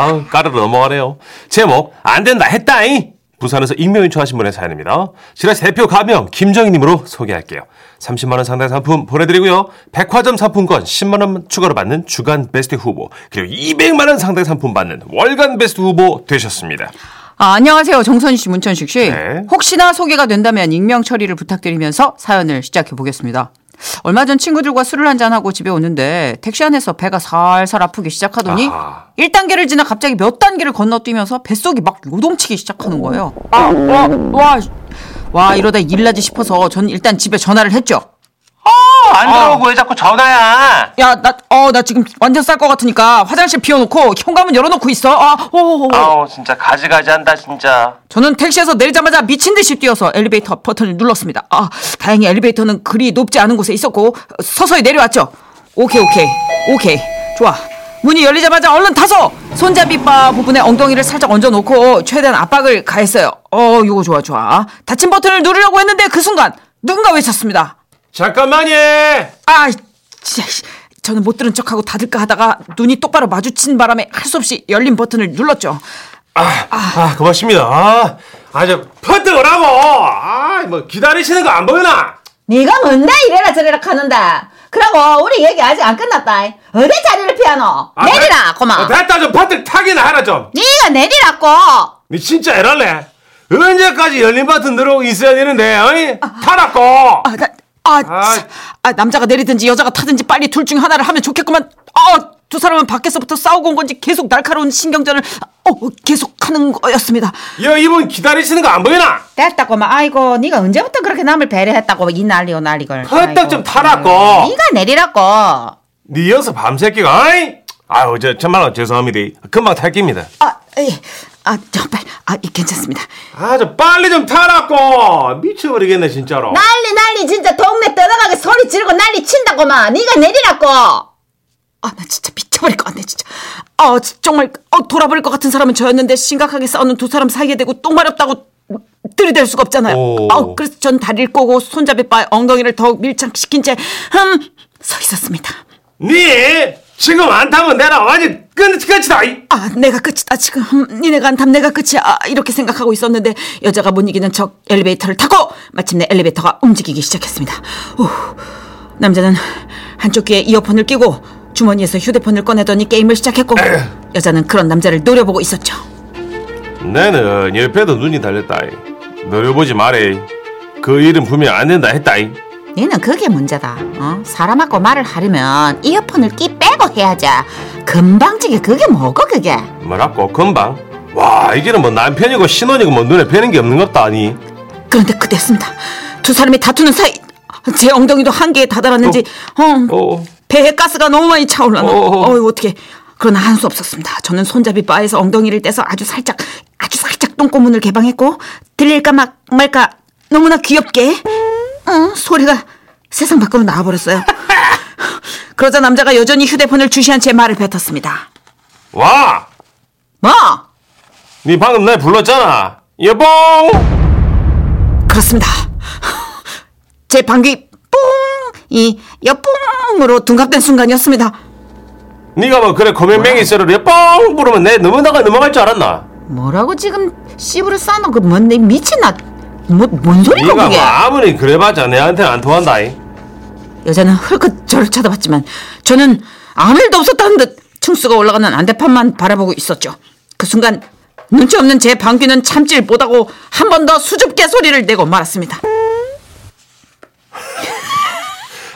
아, 까르르 넘어가네요. 제목 안 된다 했다잉. 부산에서 익명 요청하신 분의 사연입니다. 지라 대표 가명 김정희님으로 소개할게요. 30만 원 상당 상품 보내드리고요. 백화점 상품권 10만 원 추가로 받는 주간 베스트 후보 그리고 200만 원 상당 상품 받는 월간 베스트 후보 되셨습니다. 아, 안녕하세요. 정선희 씨, 문천식 씨. 네. 혹시나 소개가 된다면 익명 처리를 부탁드리면서 사연을 시작해 보겠습니다. 얼마 전 친구들과 술을 한잔하고 집에 오는데 택시 안에서 배가 살살 아프기 시작하더니 아하. 1단계를 지나 갑자기 몇 단계를 건너뛰면서 뱃속이 막 요동치기 시작하는 거예요. 아, 와, 와, 와, 이러다 일나지 싶어서 전 일단 집에 전화를 했죠. 안 들어오고 왜 자꾸 전화야? 야, 나, 어, 나 지금 완전 쌀 것 같으니까 화장실 비워놓고 현관문 열어놓고 있어. 아, 어, 어, 어. 아우 진짜 가지가지 한다 진짜. 저는 택시에서 내리자마자 미친 듯이 뛰어서 엘리베이터 버튼을 눌렀습니다. 아, 다행히 엘리베이터는 그리 높지 않은 곳에 있었고 서서히 내려왔죠. 오케이, 오케이, 오케이, 좋아. 문이 열리자마자 얼른 타서 손잡이 바 부분에 엉덩이를 살짝 얹어놓고 최대한 압박을 가했어요. 어, 요거 좋아, 좋아. 닫힌 버튼을 누르려고 했는데 그 순간 누군가 외쳤습니다. 잠깐만요. 아, 진짜. 씨. 저는 못 들은 척하고 닫을까 하다가 눈이 똑바로 마주친 바람에 할 수 없이 열린 버튼을 눌렀죠. 아, 아 고맙습니다. 아, 아저 퍼뜩 오라고. 아, 뭐 기다리시는 거 안 보이나? 네가 뭔데 이래라 저래라 하는데 그러고 우리 얘기 아직 안 끝났다 어디 자리를 피하노 아, 내리라 됐- 고마 어, 됐다 좀 퍼뜩 타기나 하라 좀. 네가 내리라고 니 진짜 이럴래? 언제까지 열린 버튼 누르고 있어야 되는데, 어이? 타라고. 아, 나, 아, 아. 참. 아, 남자가 내리든지 여자가 타든지 빨리 둘 중 하나를 하면 좋겠구만. 아, 두 사람은 밖에서부터 싸우고 온 건지 계속 날카로운 신경전을 어, 계속 하는 거였습니다. 여 이분 기다리시는 거 안 보이나? 됐다 고마 아이고 네가 언제부터 그렇게 남을 배려했다고 이 난리요 난리걸 퍼뜩 좀 타라고. 네가 내리라고 니 여서 밤새끼가, 어이? 아유, 저, 정말 죄송합니다. 금방 탈깁니다. 아, 예. 아, 정말, 아, 예, 괜찮습니다. 아, 좀 빨리 좀 타라고. 미쳐버리겠네, 진짜로. 난리 난리 진짜 동네 떠나가게 소리 지르고 난리 친다고마 네가 내리라고 아, 나 진짜 미쳐버릴 것 같네, 진짜. 아, 지- 정말, 어, 돌아버릴 것 같은 사람은 저였는데 심각하게 싸우는 두 사람 사이에 대고 똥 마렵다고 들이댈 수가 없잖아요. 오. 아, 그래서 전 다리를 꼬고 손잡이 바에 엉덩이를 더욱 밀착시킨 채, 흠, 서 있었습니다. 니 지금 안 타면 내가 완전 끝, 끝이다. 이. 아, 내가 끝이다, 지금. 음, 니네가 안 타면 내가 끝이야. 아, 이렇게 생각하고 있었는데, 여자가 못 이기는 척 엘리베이터를 타고, 마침내 엘리베이터가 움직이기 시작했습니다. 오, 남자는 한쪽 귀에 이어폰을 끼고, 주머니에서 휴대폰을 꺼내더니 게임을 시작했고, 여자는 그런 남자를 노려보고 있었죠. 나는 옆에도 눈이 달렸다. 이. 노려보지 말해. 그 일은 분명 안 된다 했다. 이. 너는 그게 문제다 어? 사람하고 말을 하려면 이어폰을 끼 빼고 해야지 금방지게 그게 뭐고 그게 뭐라고 금방. 와 이게는 뭐 남편이고 신혼이고 뭐 눈에 뵈는 게 없는 것도 아니. 그런데 그때였습니다. 두 사람이 다투는 사이, 제 엉덩이도 한계에 다다랐는지, 어, 어. 배에 가스가 너무 많이 차올라나. 어. 어, 어떻게. 그러나 한 수 없었습니다. 저는 손잡이 바에서 엉덩이를 떼서 아주 살짝, 아주 살짝 똥꼬문을 개방했고, 들릴까 막, 말까, 너무나 귀엽게, 어, 소리가 세상 밖으로 나와버렸어요. 그러자 남자가 여전히 휴대폰을 주시한 채 말을 뱉었습니다. 와. 뭐? 니 방금 날 불렀잖아. 여봉. 그렇습니다. 제 방귀 뽕! 이 여뽕으로 둔갑된 순간이었습니다. 니가 뭐 그래 고명맹이 소리를 여봉 부르면 내 넘어나가 넘어갈 줄 알았나? 뭐라고 지금 씨부를 싸놓은 그 뭔데 미친나 뭐, 뭔 니가 그게 뭐 아무리 그래봤자 내한테는 안 통한다. 이. 여자는 헐끗 저를 쳐다봤지만 저는 아무 일도 없었다는 듯 층수가 올라가는 안대판만 바라보고 있었죠. 그 순간 눈치 없는 제 방귀는 참질 못하고 한 번 더 수줍게 소리를 내고 말았습니다.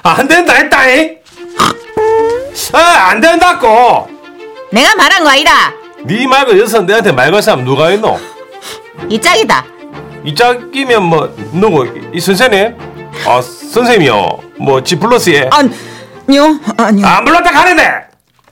안 된다 했다. 이. 아, 안 된다고. 내가 말한 거 아니다 니 말고 여기서 내한테 말 걸 사람 누가 있노? 이 짝이다 이 짝이면 뭐 누구? 이 선생님? 아 선생님이요. 뭐 지 플러스에 아니요, 아니요. 안 불렀다 가는데.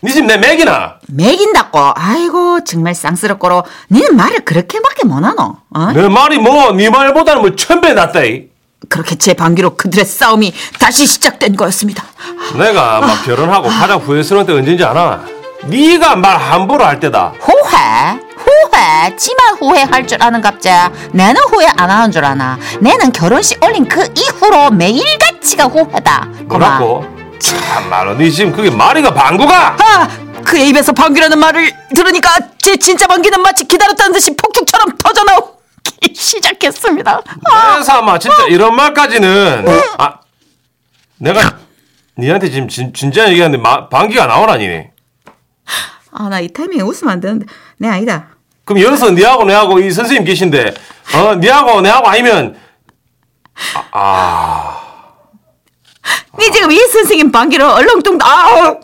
니 집 내 맥이나. 매긴다고 아이고 정말 쌍스럽고로 니는 말을 그렇게밖에 못하노 어? 내 말이 뭐 니 말보다는 뭐 천배 낫다. 이. 그렇게 제 방귀로 그들의 싸움이 다시 시작된 거였습니다. 내가 막 결혼하고 가장 후회스러운 때 언제인지 알아? 네가 말 함부로 할 때다. 후회? 후회? 지만 후회할 줄 아는 갑자 내는 후회 안 하는 줄 아나 내는 결혼식 올린 그 이후로 매일같이가 후회다. 뭐라고? 참말로 니 지금 그게 말이가 방구가? 아, 그의 입에서 방귀라는 말을 들으니까 제 진짜 방귀는 마치 기다렸다는 듯이 폭죽처럼 터져나오기 시작했습니다. 그래서 아마 진짜 이런 말까지는 아 내가 니한테 지금 진, 진지한 얘기하는데 마, 방귀가 나오라니. 아나 이 타이밍에 웃으면 안 되는데 내 아니다. 그럼 여기서 니하고 내하고 이 선생님 계신데 어 니하고 내하고 아니면 니 지금 이 선생님 방귀로 얼렁뚱 아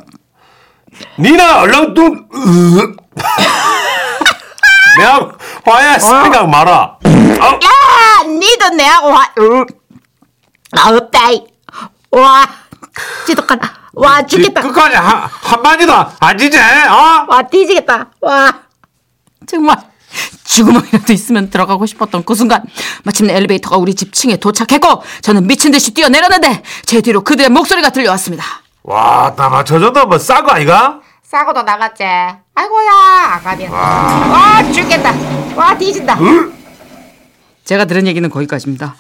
니나 얼렁뚱 으. 내하고 화해 생각 마라. 어? 야, 니도 내하고 화, 으, 아, 없다. 이. 와, 지독하다. 와, 죽겠다. 끝까지 한, 한마디도 안 지제 어? 와, 뒤지겠다. 와. 정말 죽음이라도 있으면 들어가고 싶었던 그 순간 마침내 엘리베이터가 우리 집 층에 도착했고 저는 미친 듯이 뛰어내렸는데 제 뒤로 그들의 목소리가 들려왔습니다. 와, 저 정도 뭐 싸고 아이가? 싸고도 나갔지. 아이고야, 아가비야. 와, 죽겠다. 와, 뒤진다. 제가 들은 얘기는 거기까지입니다.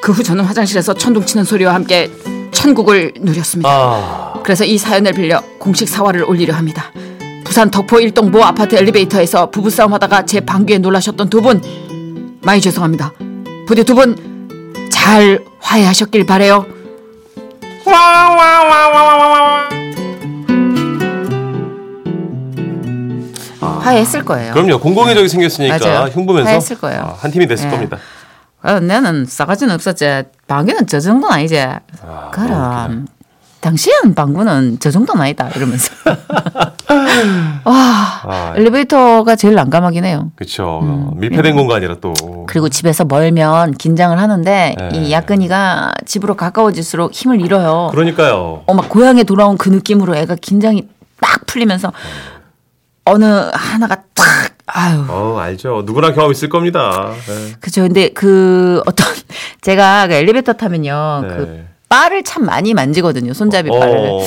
그 후 저는 화장실에서 천둥 치는 소리와 함께 천국을 누렸습니다. 아, 그래서 이 사연을 빌려 공식 사활을 올리려 합니다. 부산 덕포 일동 모 아파트 엘리베이터에서 부부싸움 하다가 제 방귀에 놀라셨던 두 분 많이 죄송합니다. 부디 두 분 잘 화해하셨길 바래요. 화해했을 거예요. 그럼요. 공공의적이 생겼으니까 맞아요. 흉보면서 화해했을 거예요. 아, 한 팀이 됐을 예. 겁니다. 아, 나는 싸가지는 없었지. 방귀는 저 정도는 아니지. 그럼 당신 방구는 저 정도는 아니다. 이러면서. 와 아, 엘리베이터가 제일 난감하긴 해요. 그렇죠. 음. 밀폐된 공간이라 또. 그리고 집에서 멀면 긴장을 하는데 네. 이 야근이가 집으로 가까워질수록 힘을 잃어요. 그러니까요. 어, 막 고향에 돌아온 그 느낌으로 애가 긴장이 막 풀리면서 어느 하나가 딱 아유 어, 알죠. 누구나 경험 있을 겁니다. 네. 그죠. 근데 그 어떤 제가 그 엘리베이터 타면요. 네. 그 바를 참 많이 만지거든요. 손잡이 바를. 어,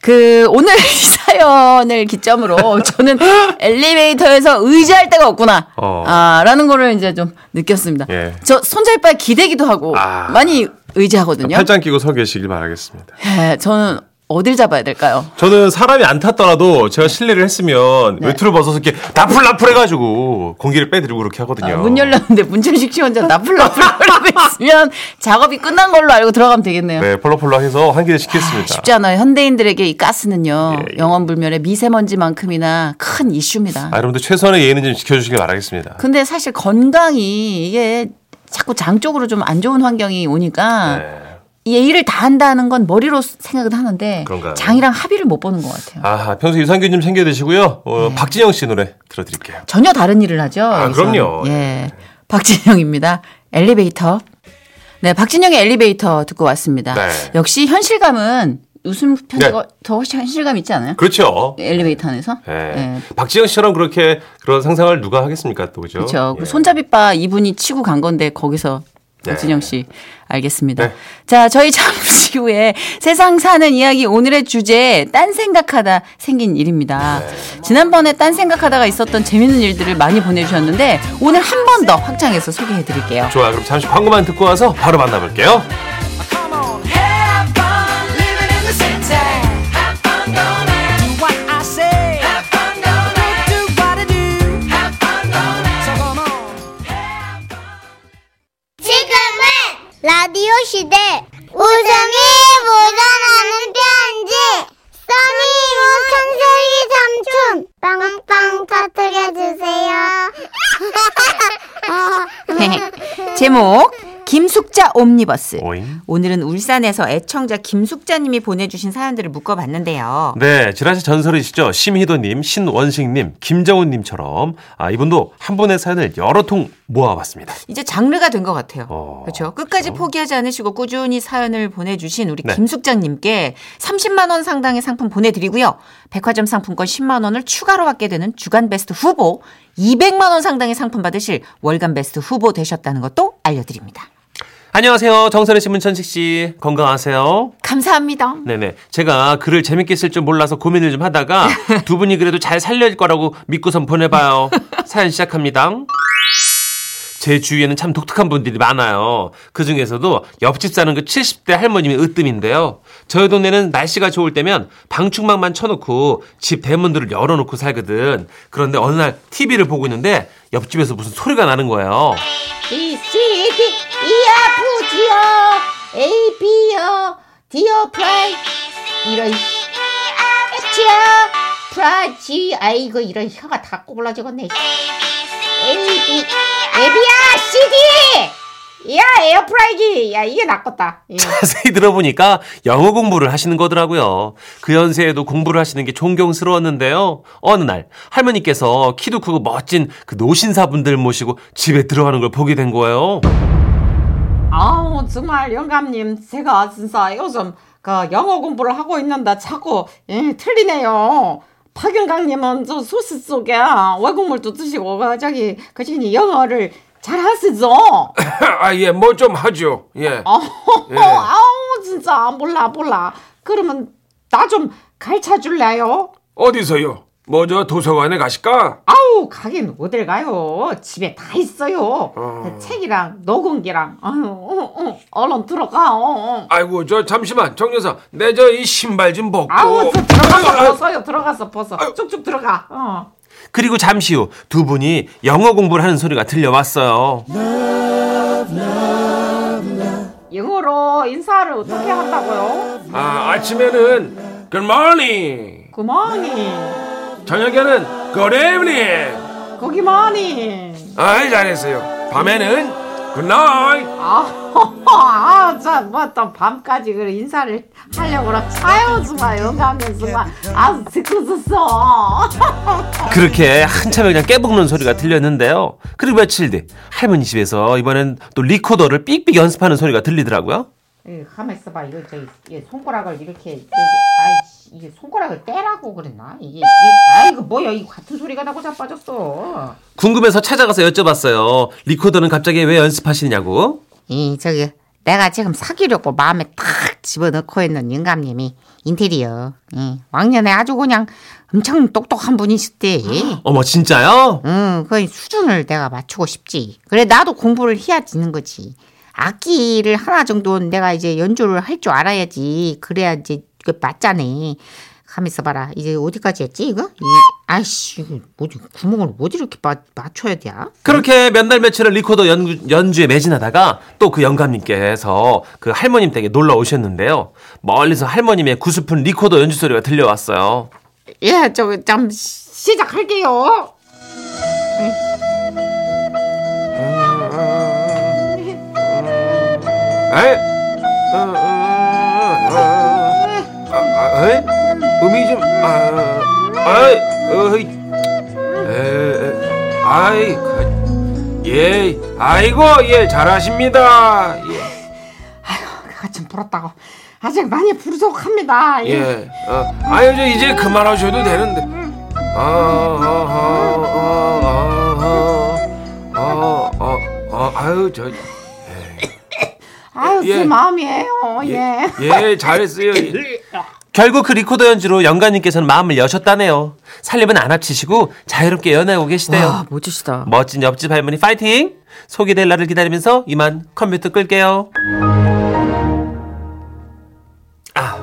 그 오늘 이 사연을 기점으로 저는 엘리베이터에서 의지할 데가 없구나. 어. 아 라는 거를 이제 좀 느꼈습니다. 예. 저 손잡이바에 기대기도 하고 아. 많이 의지하거든요. 팔짱 끼고 서 계시길 바라겠습니다. 예, 저는 어딜 잡아야 될까요? 저는 사람이 안 탔더라도 제가 실례를 했으면 네. 외투를 벗어서 이렇게 나풀나풀 해가지고 공기를 빼드리고 그렇게 하거든요. 아, 문 열렸는데 문천식 씨 혼자 나풀나풀 거리고 있으면 작업이 끝난 걸로 알고 들어가면 되겠네요. 네, 펄럭펄럭 해서 환기를 시켰습니다. 쉽지 않아요. 현대인들에게 이 가스는요. 예, 예. 영원불멸의 미세먼지만큼이나 큰 이슈입니다. 아, 여러분들 최선의 예의는 좀 지켜주시길 바라겠습니다. 근데 사실 건강이 이게 자꾸 장 쪽으로 좀 안 좋은 환경이 오니까 네. 예의를 다 한다는 건 머리로 생각은 하는데 그런가요? 장이랑 합의를 못 보는 것 같아요. 아, 평소 유산균 좀 챙겨 드시고요. 어, 박진영 씨 노래 들어드릴게요. 전혀 다른 일을 하죠. 아. 그럼요. 예. 박진영입니다. 엘리베이터. 네, 박진영의 엘리베이터 듣고 왔습니다. 네. 역시 현실감은 웃음 편지가 네. 더 훨씬 현실감 있지 않아요? 그렇죠. 엘리베이터 안에서? 예. 예. 박지영 씨처럼 그렇게 그런 상상을 누가 하겠습니까, 또 그죠? 그렇죠. 예. 손잡이바 이분이 치고 간 건데 거기서 네. 박진영 씨 알겠습니다. 네. 자, 저희 잠시 후에 세상 사는 이야기 오늘의 주제 딴 생각하다 생긴 일입니다. 네. 지난번에 딴 생각하다가 있었던 재밌는 일들을 많이 보내주셨는데 오늘 한 번 더 확장해서 소개해드릴게요. 좋아, 그럼 잠시 광고만 듣고 와서 바로 만나볼게요. 옴니버스. 오잉. 오늘은 울산에서 애청자 김숙자님이 보내주신 사연들을 묶어봤는데요. 네, 지라시 전설이시죠. 심희도님, 신원식님, 김정훈님처럼 아 이분도 한 분의 사연을 여러 통 모아봤습니다. 이제 장르가 된 것 같아요. 어, 그렇죠. 끝까지 포기하지 않으시고 꾸준히 사연을 보내주신 우리 네. 김숙자님께 30만 원 상당의 상품 보내드리고요. 백화점 상품권 10만 원을 추가로 받게 되는 주간 베스트 후보, 200만 원 상당의 상품 받으실 월간 베스트 후보 되셨다는 것도 알려드립니다. 안녕하세요, 정선혜 씨, 문천식 씨, 건강하세요? 감사합니다. 네네. 제가 글을 재밌게 쓸 줄 몰라서 고민을 좀 하다가 두 분이 그래도 잘 살릴 거라고 믿고선 보내봐요. 사연 시작합니다. 제 주위에는 참 독특한 분들이 많아요. 그 중에서도 옆집 사는 그 70대 할머님이 으뜸인데요. 저희 동네는 날씨가 좋을 때면 방충망만 쳐놓고 집 대문들을 열어놓고 살거든. 그런데 어느 날 TV를 보고 있는데 옆집에서 무슨 소리가 나는 거예요. B, C, D, E, F, G, O, A, B, O, D, O, fly. 이런, H, O, fly, G, 아이고, 이런 혀가 다 꼬불러지겠네. A, B, 에비야, C, D! 야, 에어프라이기! 야, 이게 낫겠다. 예. 자세히 들어보니까 영어 공부를 하시는 거더라고요. 그 연세에도 공부를 하시는 게 존경스러웠는데요. 어느 날 할머니께서 키도 크고 멋진 그 노신사분들 모시고 집에 들어가는 걸 보게 된 거예요. 아우 정말 영감님 제가 진짜 요즘 그 영어 공부를 하고 있는데 자꾸 예, 틀리네요. 박영강님은 저 소스 속에 외국물도 드시고 그 저기 그 저기 영어를 잘 하시죠? 아, 예, 뭐 좀 하죠. 예. 아우, 예. 아우 진짜 몰라 몰라. 그러면 나 좀 가르쳐 줄래요? 어디서요? 뭐 저 도서관에 가실까? 아우 가긴 어딜 가요? 집에 다 있어요. 어. 책이랑 녹음기랑 아유 어, 어, 얼른 들어가. 어, 어. 아이고, 저 잠시만. 정 여사, 내 저 이 신발 좀 벗고. 아우 저 들어가서 아유, 아유, 벗어요 들어가서 벗어 쭉쭉 들어가 어. 그리고 잠시 후 두 분이 영어 공부를 하는 소리가 들려왔어요. 영어로 인사를 어떻게 한다고요? 아, 아침에는 Good morning. 그만이 저녁에는 Good evening. 거기만이 아이, 잘했어요. 밤에는 Good night. 아자뭐또 밤까지 그 인사를 하려고 그러 아유 정말 영감님 정말 아주 듣고 있었어 그렇게 한참 그냥 깨부는 소리가 들렸는데요. 그리고 며칠 뒤 할머니 집에서 이번엔 또 리코더를 삑삑 연습하는 소리가 들리더라고요. 예, 가만 있어봐 이거 저기 예, 손가락을 이렇게 아 이게 손가락을 떼라고 그랬나 이게, 이게 아이고 뭐야 이거 같은 소리가 나고 자빠졌어 궁금해서 찾아가서 여쭤봤어요. 리코더는 갑자기 왜 연습하시냐고? 이, 저기, 내가 지금 사귀려고 마음에 탁 집어넣고 있는 영감님이 인테리어. 이, 왕년에 아주 그냥 엄청 똑똑한 분이셨대. 어머 진짜요? 응, 그 수준을 내가 맞추고 싶지. 그래, 나도 공부를 해야 되는 거지. 악기를 하나 정도는 내가 이제 연주를 할 줄 알아야지. 그래야 이제 그 맞잖아. 가만 있어봐라. 이제 어디까지 했지, 이거? 이, 아이씨, 이거 뭐지, 구멍을 어디 이렇게 마, 맞춰야 돼? 그렇게 몇 날 며칠을 리코더 연, 연주에 매진하다가 또 그 영감님께서 그 할머님 댁에 놀러 오셨는데요. 멀리서 할머님의 구슬픈 리코더 연주 소리가 들려왔어요. 예, 저, 잠, 시작할게요. 어, 어, 어. 아, 아, 에이? 음이 좀, 아, 아이, 어이. 에, 에, 아이, 그, 예, 아이고, 예, 잘하십니다. 예, 그가 좀 불었다고 아직 많이 부족합니다 예. 예. 어, 아유, 저 이제 그만하셔도 되는데. 아, 아, 아, 아, 아, 아, 아, 아, 아유, 저, 아유 예. 제 마음이에요 예. 예, 잘했어요. 예. 결국 그 리코더 연주로 영감님께서는 마음을 여셨다네요. 살림은 안 합치시고 자유롭게 연애하고 계시대요. 와 멋지시다 멋진 옆집 할머니 파이팅! 소개될 날을 기다리면서 이만 컴퓨터 끌게요. 아,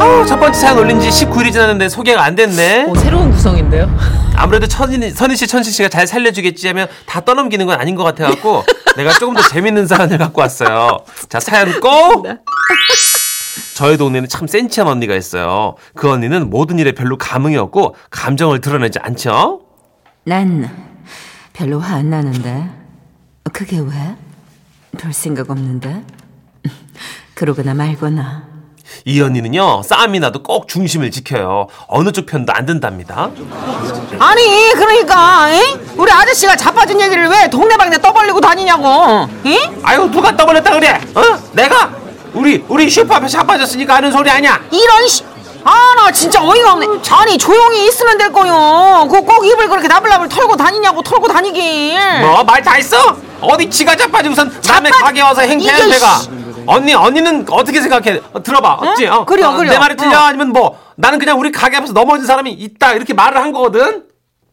아우, 첫 번째 사연 올린 지 19일이 지났는데 소개가 안 됐네. 오, 새로운 구성인데요 아무래도 천인, 선희 씨, 천식 씨가 잘 살려주겠지 하면 다 떠넘기는 건 아닌 것 같아갖고 내가 조금 더 재밌는 사연을 갖고 왔어요. 자, 사연 꼭! 저희 동네는 참 센치한 언니가 있어요. 그 언니는 모든 일에 별로 감흥이 없고 감정을 드러내지 않죠? 난 별로 화 안 나는데. 그게 왜? 별 생각 없는데. 그러거나 말거나. 이 언니는요 싸움이 나도 꼭 중심을 지켜요 어느 쪽 편도 안 든답니다 아니 그러니까 에? 우리 아저씨가 자빠진 얘기를 왜 동네방네 떠벌리고 다니냐고 에? 아유 누가 떠벌렸다 그래 어 내가 우리 우리 슈퍼 앞에 자빠졌으니까 하는 소리 아니야 이런 씨. 아, 나 진짜 어이가 없네. 아니, 조용히 있으면 될 거요. 그꼭 입을 그렇게 나불나불 털고 다니냐고, 털고 다니길. 뭐 말 다 했어 어디 지가 자빠지고 선 남의 자빠- 가게 와서 이게 행패한패가 씨. 언니 언니는 어떻게 생각해 어, 들어봐 어찌 어? 그래요, 어, 그래요. 내 말이 틀려 어. 아니면 뭐 나는 그냥 우리 가게 앞에서 넘어진 사람이 있다 이렇게 말을 한 거거든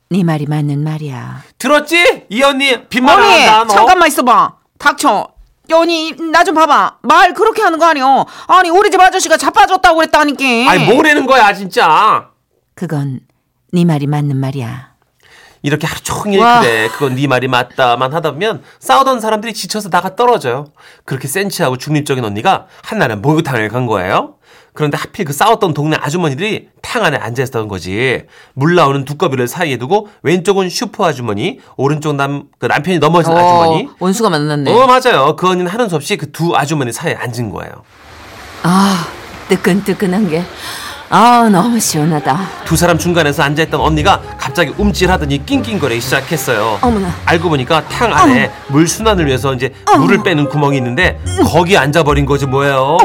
네 말이 맞는 말이야. 들었지? 이 언니 빈말 언니 안 한다. 너. 잠깐만 있어봐 닥쳐 연이 나좀 봐봐 말 그렇게 하는 거 아니여 아니 우리 집 아저씨가 자빠졌다고 그랬다니까 아니 뭐라는 거야 진짜. 그건 네 말이 맞는 말이야. 이렇게 하루 종일 와. 그래 그건 네 말이 맞다만 하다 보면 싸우던 사람들이 지쳐서 나가 떨어져요. 그렇게 센치하고 중립적인 언니가 한날은 목욕탕을 간 거예요. 그런데 하필 그 싸웠던 동네 아주머니들이 탕 안에 앉아 있었던 거지. 물 나오는 두꺼비를 사이에 두고 왼쪽은 슈퍼 아주머니, 오른쪽 남, 그 남편이 넘어진 아주머니. 어, 원수가 만났네 어 맞아요. 그 언니는 하는 수 없이 그 두 아주머니 사이에 앉은 거예요. 아, 뜨끈뜨끈한 게. 아, 너무 시원하다. 두 사람 중간에서 앉아있던 언니가 갑자기 움찔하더니 낑낑거리기 시작했어요. 어머나. 알고 보니까 탕 안에 물 순환을 위해서 이제 물을 빼는 구멍이 있는데 거기 앉아버린 거지 뭐예요.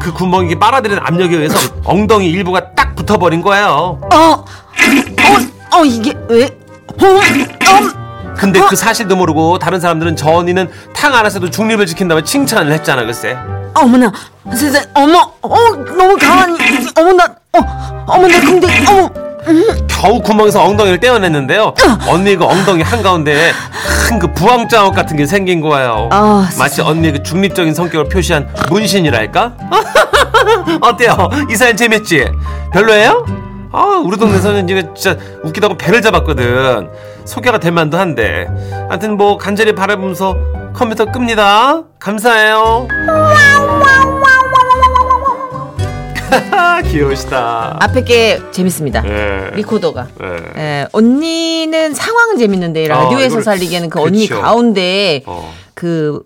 그 구멍이 빨아들이는 압력에 의해서 엉덩이 일부가 딱 붙어버린 거예요. 어, 어, 어 이게 왜 어, 어, 근데 그 사실도 모르고 다른 사람들은 저 언니는 탕 안에서도 중립을 지킨다며 칭찬을 했잖아 글쎄. 어머나 세상 어머 어 너무 강한 어머나 어 어머나 근데 어머 겨우 구멍에서 엉덩이를 떼어냈는데요. 언니 그 엉덩이 한 가운데 큰그 부항 자국 같은 게 생긴 거예요. 아, 마치 언니의 그 중립적인 성격을 표시한 문신이랄까? 어때요? 이 사연 재밌지? 별로예요? 아, 우리 동네에서는 이거 진짜 웃기다고 배를 잡았거든. 소개가 될 만도 한데. 하여튼 뭐 간절히 바라보면서 컴퓨터 끕니다. 감사해요. 귀여우시다. 앞에 게 재밌습니다 예. 리코더가 예. 예, 언니는 상황은 재밌는데 라디오에서 이거를- 살리기에는 그 언니 그쵸. 가운데 어. 그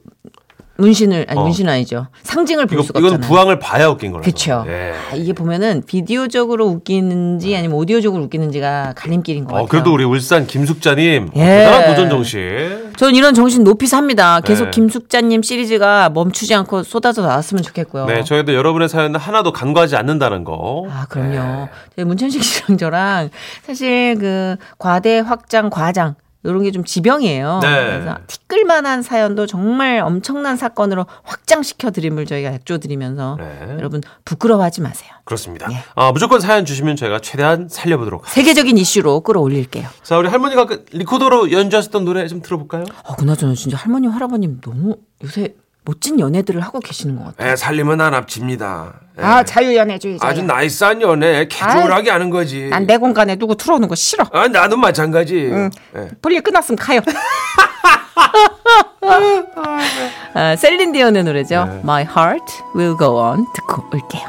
문신을 아니 어. 문신 아니죠 상징을 볼 이거, 수가 이건 없잖아요. 부항을 봐야 웃긴 거라서. 그렇죠. 예. 아, 이게 보면은 비디오적으로 웃기는지 아니면 오디오적으로 웃기는지가 갈림길인 것 같아요. 어, 그래도 우리 울산 김숙자님 어, 예. 대단한 도전 정신. 저는 이런 정신 높이 삽니다. 계속 네. 김숙자님 시리즈가 멈추지 않고 쏟아져 나왔으면 좋겠고요. 네, 저희도 여러분의 사연은 하나도 간과하지 않는다는 거. 아, 그럼요. 저희 문천식 씨랑 저랑 사실 그 과대 확장 과장 이런 게 좀 지병이에요. 네. 그래서 티끌만한 사연도 정말 엄청난 사건으로 확장시켜 드림을 저희가 약조 드리면서 네. 여러분 부끄러워하지 마세요. 그렇습니다. 예. 아, 무조건 사연 주시면 저희가 최대한 살려보도록 하겠습니다. 세계적인 이슈로 끌어올릴게요. 자, 우리 할머니가 그 리코더로 연주하셨던 노래 좀 들어볼까요? 아, 그나저나 진짜 할머니 할아버님 너무 요새 멋진 연애들을 하고 계시는 것 같아요. 에 살림은 안 합칩니다. 예. 아 자유연애주의자. 아주 나이스한 연애 캐주얼하게 하는 거지. 난 내 공간에 누구 들어오는 거 싫어. 아 나도 마찬가지. 예. 볼일 끝났으면 가요. 아, 셀린 디온의 노래죠. My Heart Will Go On 듣고 올게요.